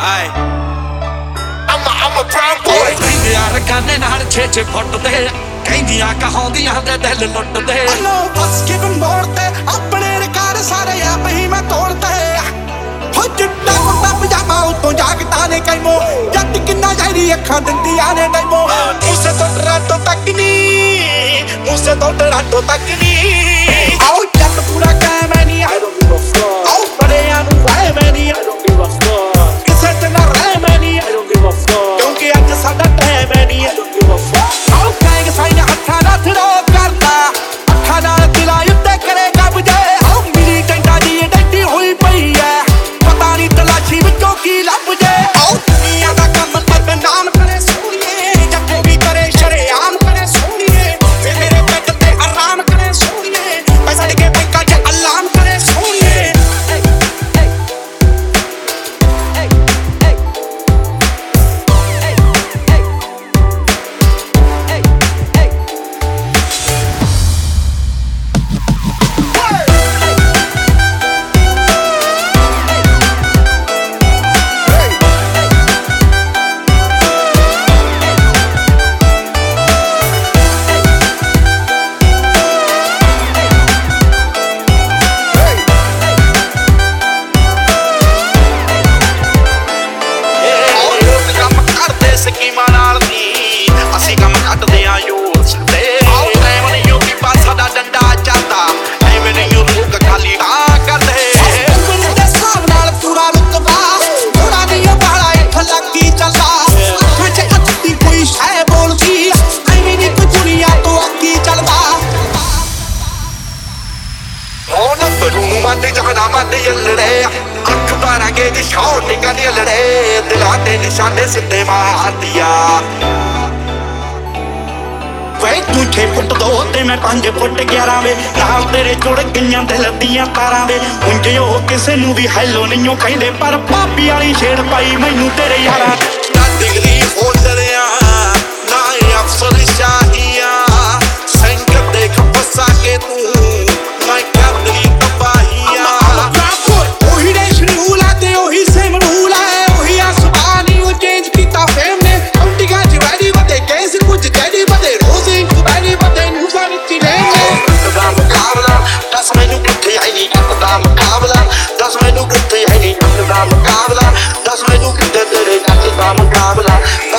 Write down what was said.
ਆਏ। I'm a, I'm a proud boy ਕਹਿੰਦੇ ਆ ਰਕਾਨੇ ਨਾਲ ਛੇ ਛੇ ਫੁੱਟਦੇ ਕਹਿੰਦੀਆਂ ਕਹਾਉਂਦੀਆਂ ਤੇ ਦਿਲ ਲੁੱਟਦੇ ਲੋ ਬਸ ਗਿਵਨ ਮੋਰ ਤੇ। ਆਪਣੇ ਰਿਕਾਰ ਸਾਰੇ ਆਪ ਹੀ ਮੈਂ ਤੋੜਦੇ ਹੋ ਜਿੱਟਾ ਮੁੱਟਾ ਪਜਾਮਾ ਉਤੋਂ ਜਾਗਦਾ ਨੇ ਕੈਮੋ। ਜੱਟ ਕਿੰਨਾ ਜਾਇਰੀ ਅੱਖਾਂ ਦਿੰਦੀਆਂ ਨੇ ਡੈਮੋ। ਉਸ ਦਿਲਾਂ ਦੇ ਅਲੜੇ ਅੱਖ ਬਾਰਾਂਗੇ ਦੀ ਸ਼ੌਂ ਨਿਕਲੇ ਅਲੜੇ ਦਿਲਾਂ ਦੇ ਨਿਸ਼ਾਨੇ ਸਿੱਧੇ ਮਾਰਦੀਆ। ਵੇ ਤੂੰ ਛੇ ਫੁੱਟ ਦੋ ਤੇ ਮੈਂ ਪੰਜ ਫੁੱਟ 11 ਵੇ। ਨਾਲ ਤੇਰੇ ਜੁੜ ਗਈਆਂ ਤੇ ਲੱਦੀਆਂ ਤਾਰਾਂ ਵੇ। ਉਂਝ ਉਹ ਕਿਸੇ ਨੂੰ ਵੀ ਹੈਲੋ ਨਹੀਂਓ ਕਹਿੰਦੇ, ਪਰ ਪਾਪੀ ਵਾਲੀ ਛੇੜ ਪਾਈ ਮੈਨੂੰ ਤੇਰੇ ਯਾਰਾਂ। ਨਾ ਦਿਗਲੀ ਹੋਂਦਲਿਆਂ I'm a gobbler.